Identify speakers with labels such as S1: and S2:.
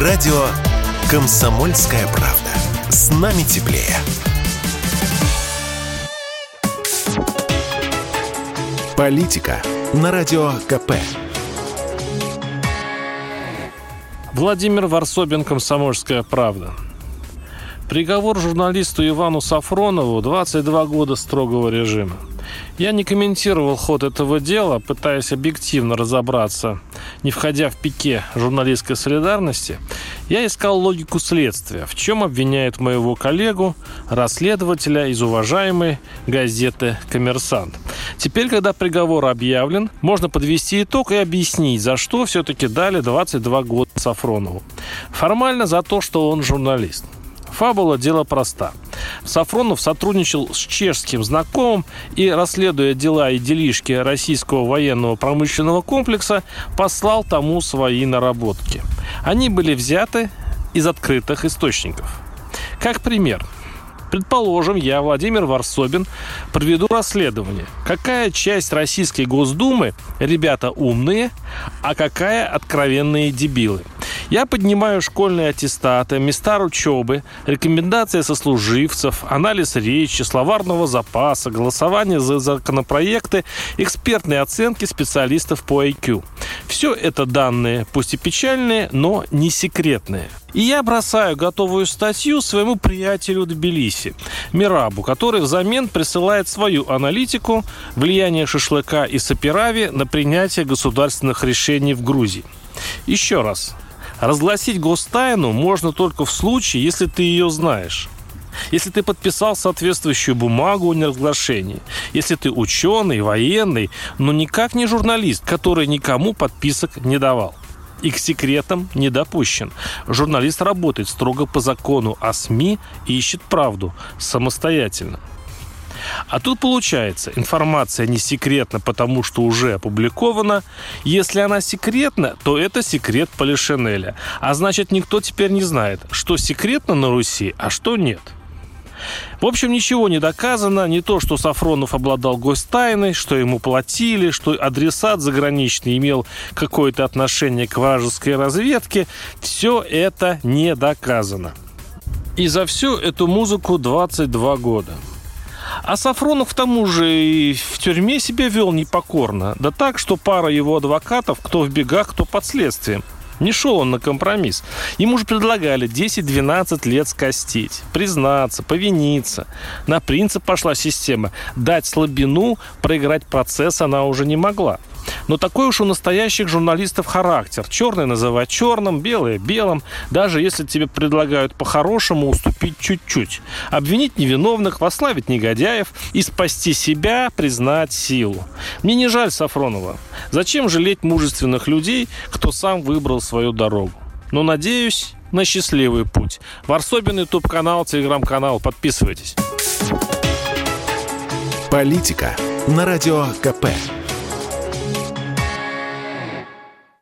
S1: Радио «Комсомольская правда». С нами теплее. Политика на Радио КП.
S2: Владимир Варсобин, «Комсомольская правда». Приговор журналисту Ивану Сафронову 22 года строгого режима. Я не комментировал ход этого дела, пытаясь объективно разобраться, не входя в пике журналистской солидарности. Я искал логику следствия, в чем обвиняют моего коллегу, расследователя из уважаемой газеты «Коммерсант». Теперь, когда приговор объявлен, можно подвести итог и объяснить, за что все-таки дали 22 года Сафронову. Формально за то, что он журналист – Фабула – дело проста. Сафронов сотрудничал с чешским знакомым и, расследуя дела и делишки российского военного промышленного комплекса, послал тому свои наработки. Они были взяты из открытых источников. Как пример – Предположим, я, Владимир Варсобин, проведу расследование. Какая часть Российской Госдумы ребята умные, а какая откровенные дебилы? Я поднимаю школьные аттестаты, места учебы, рекомендации сослуживцев, анализ речи, словарного запаса, голосование за законопроекты, экспертные оценки специалистов по IQ. Все это данные, пусть и печальные, но не секретные. И я бросаю готовую статью своему приятелю Тбилиси, Мирабу, который взамен присылает свою аналитику влияния шашлыка и сапирави на принятие государственных решений в Грузии. Еще раз, Разгласить гостайну можно только в случае, если ты ее знаешь. Если ты подписал соответствующую бумагу о неразглашении, если ты ученый, военный, но никак не журналист, который никому подписок не давал и к секретам не допущен. Журналист работает строго по закону о СМИ и ищет правду самостоятельно. А тут получается, информация не секретна, потому что уже опубликована. Если она секретна, то это секрет Полишинеля. А значит, никто теперь не знает, что секретно на Руси, а что нет. В общем, ничего не доказано. Не то, что Сафронов обладал гостайной, что ему платили, что адресат заграничный имел какое-то отношение к вражеской разведке. Все это не доказано. И за всю эту музыку 22 года. А Сафронов, к тому же, и в тюрьме себя вел непокорно. Да так, что пара его адвокатов, кто в бегах, кто под следствием. Не шел он на компромисс. Ему же предлагали 10-12 лет скостить, признаться, повиниться. На принцип пошла система. Дать слабину, проиграть процесс она уже не могла. Но такой уж у настоящих журналистов характер. Черное называть черным, белое белым. Даже если тебе предлагают по-хорошему уступить чуть-чуть. Обвинить невиновных, вославить негодяев и спасти себя, признать силу. Мне не жаль Сафронова. Зачем жалеть мужественных людей, кто сам выбрал свою дорогу? Но надеюсь на счастливый путь. Варсобин, YouTube-канал, Телеграм-канал. Подписывайтесь.
S1: Политика на Радио КП.